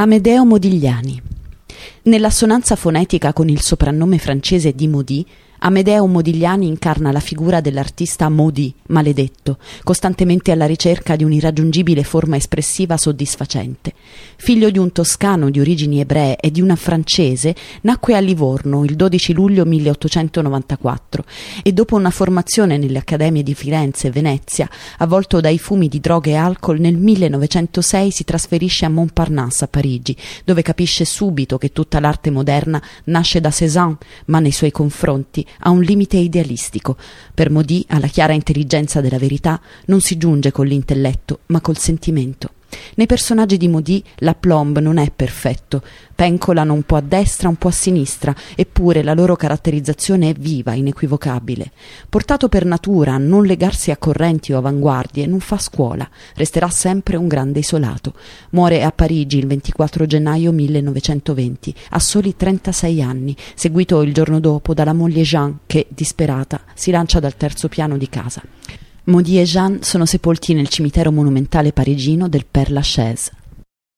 Amedeo Modigliani. Nell'assonanza fonetica con il soprannome francese di Modi, Amedeo Modigliani incarna la figura dell'artista Modi, maledetto, costantemente alla ricerca di un'irraggiungibile forma espressiva soddisfacente. Figlio di un toscano di origini ebree e di una francese, nacque a Livorno il 12 luglio 1894 e dopo una formazione nelle accademie di Firenze e Venezia, avvolto dai fumi di droghe e alcol, nel 1906 si trasferisce a Montparnasse a Parigi, dove capisce subito che tutta l'arte moderna nasce da Cézanne, ma nei suoi confronti ha un limite idealistico. Per Modi, alla chiara intelligenza della verità, non si giunge con l'intelletto, ma col sentimento. Nei personaggi di Modi la plomb non è perfetto, pencolano un po' a destra, un po' a sinistra, eppure la loro caratterizzazione è viva, inequivocabile. Portato per natura a non legarsi a correnti o avanguardie, non fa scuola, resterà sempre un grande isolato. Muore a Parigi il 24 gennaio 1920, a soli 36 anni, seguito il giorno dopo dalla moglie Jean che, disperata, si lancia dal terzo piano di casa. Maudit e Jeanne sono sepolti nel cimitero monumentale parigino del Père Lachaise.